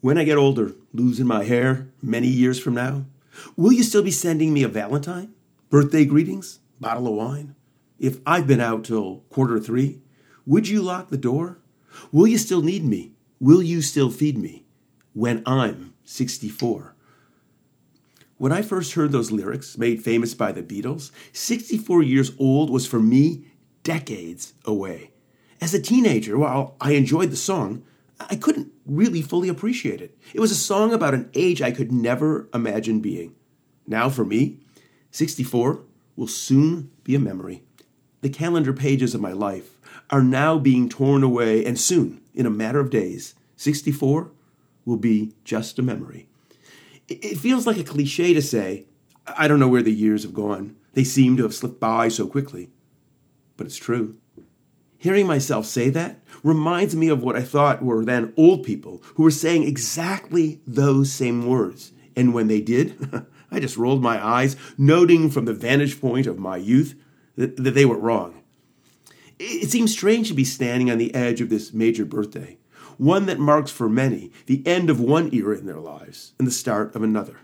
When I get older, losing my hair many years from now, will you still be sending me a Valentine? Birthday greetings? Bottle of wine? If I've been out till quarter three, would you lock the door? Will you still need me? Will you still feed me when I'm 64? When I first heard those lyrics, made famous by the Beatles, 64 years old was for me decades away. As a teenager, while I enjoyed the song, I couldn't really fully appreciate it. It was a song about an age I could never imagine being. Now, for me, 64 will soon be a memory. The calendar pages of my life are now being torn away, and soon, in a matter of days, 64 will be just a memory. It feels like a cliche to say, I don't know where the years have gone. They seem to have slipped by so quickly. But it's true. Hearing myself say that reminds me of what I thought were then old people who were saying exactly those same words. And when they did, I just rolled my eyes, noting from the vantage point of my youth that, that they were wrong. It seems strange to be standing on the edge of this major birthday, one that marks for many the end of one era in their lives and the start of another.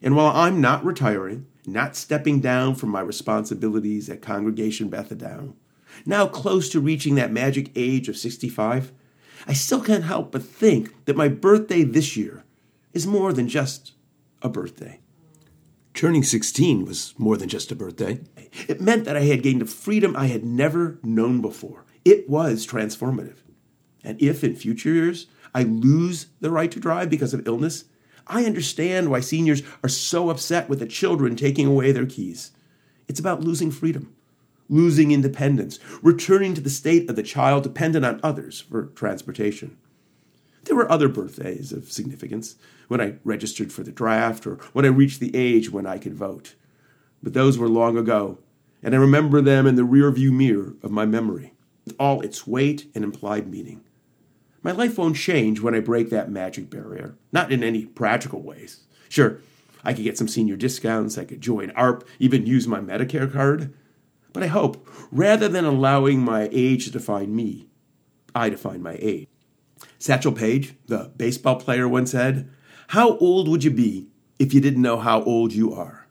And while I'm not retiring, not stepping down from my responsibilities at Congregation Beth Adam, now close to reaching that magic age of 65, I still can't help but think that my birthday this year is more than just a birthday. Turning 16 was more than just a birthday. It meant that I had gained a freedom I had never known before. It was transformative. And if in future years I lose the right to drive because of illness, I understand why seniors are so upset with the children taking away their keys. It's about losing freedom losing independence, returning to the state of the child dependent on others for transportation. There were other birthdays of significance when I registered for the draft or when I reached the age when I could vote. But those were long ago, and I remember them in the rearview mirror of my memory, with all its weight and implied meaning. My life won't change when I break that magic barrier, not in any practical ways. Sure, I could get some senior discounts, I could join AARP, even use my Medicare card. But I hope, rather than allowing my age to define me, I define my age. Satchel Paige, the baseball player, once said, How old would you be if you didn't know how old you are?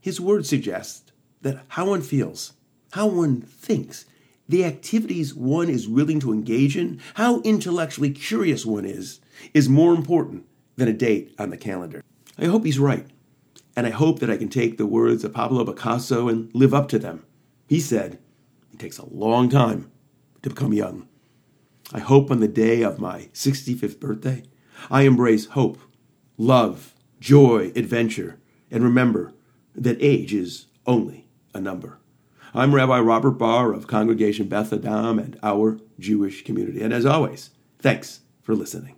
His words suggest that how one feels, how one thinks, the activities one is willing to engage in, how intellectually curious one is, is more important than a date on the calendar. I hope he's right, and I hope that I can take the words of Pablo Picasso and live up to them. He said, It takes a long time to become young. I hope on the day of my 65th birthday, I embrace hope, love, joy, adventure, and remember that age is only a number. I'm Rabbi Robert Barr of Congregation Beth Adam and our Jewish community. And as always, thanks for listening.